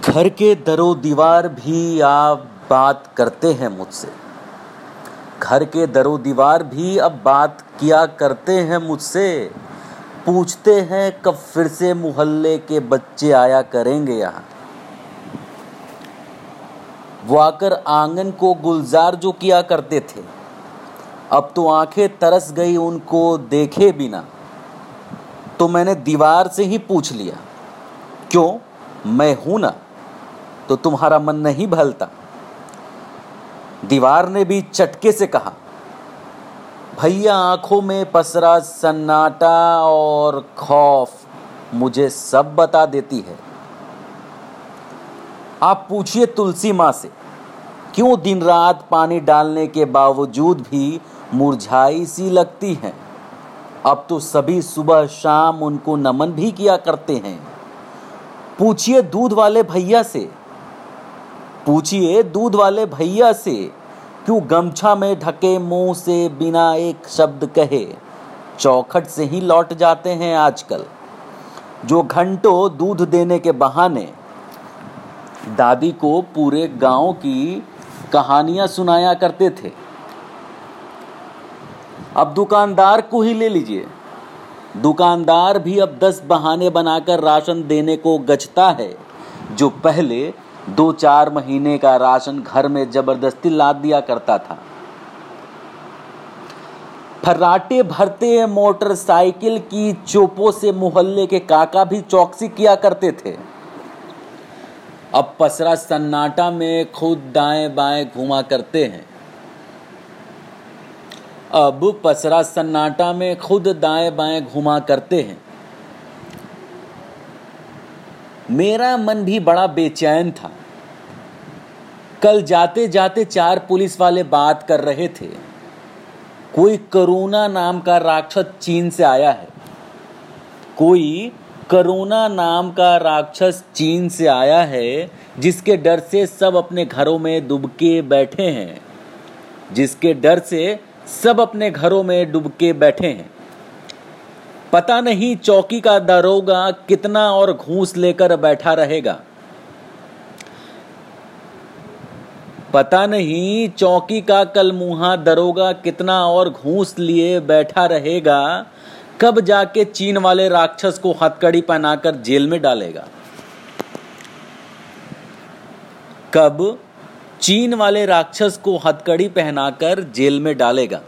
घर के दरो दीवार भी आप बात करते हैं मुझसे। घर के दरो दीवार भी अब बात किया करते हैं मुझसे। पूछते हैं कब फिर से मोहल्ले के बच्चे आया करेंगे यहाँ। वो आकर आँगन को गुलजार जो किया करते थे। अब तो आँखें तरस गई, उनको देखे बिना। तो मैंने दीवार से ही पूछ लिया, क्यों? मैं हूँ ना तो तुम्हारा मन नहीं भलता दीवार ने भी चटके से कहा, भैया आँखों में पसरा सन्नाटा और खौफ मुझे सब बता देती है। आप पूछिए तुलसी माँ से, क्यों दिन रात पानी डालने के बावजूद भी मुरझाई सी लगती हैं? अब तो सभी सुबह शाम उनको नमन भी किया करते हैं। पूछिए दूध वाले भैया से। पूछिए दूध वाले भैया से, क्यों गमछा में ढके मुँह से बिना एक शब्द कहे। चौखट से ही लौट जाते हैं आजकल। जो घंटों दूध देने के बहाने। दादी को पूरे गाँव की कहानियाँ सुनाया करते थे। अब दुकानदार को ही ले लीजिए। दुकानदार भी अब दस बहाने बनाकर राशन देने को गचता है, जो पहले दो चार महीने का राशन घर में ज़बरदस्ती लाद दिया करता था। फर्राटे भरते मोटरसाइकिल की चोपों से मोहल्ले के काका भी चौकसी किया करते थे। अब पसरा सन्नाटा में खुद दाएँ बाएँ घुमा करते हैं। अब पसरा सन्नाटा में खुद दाएँ बाएँ घुमा करते हैं। मेरा मन भी बड़ा बेचैन था। कल जाते जाते चार पुलिस वाले बात कर रहे थे। कोई करोना नाम का राक्षस चीन से आया है। कोई करोना नाम का राक्षस चीन से आया है, जिसके डर से सब अपने घरों में दुबके बैठे हैं। जिसके डर से सब अपने घरों में डुबके बैठे हैं। पता नहीं चौकी का दरोगा कितना और घूस लेकर बैठा रहेगा। पता नहीं चौकी का कल मुहा दरोगा कितना और घूस लिए बैठा रहेगा, कब जाके चीन वाले राक्षस को हथकड़ी पहनाकर जेल में डालेगा। कब? चीन वाले राक्षस को हथकड़ी पहनाकर जेल में डालेगा।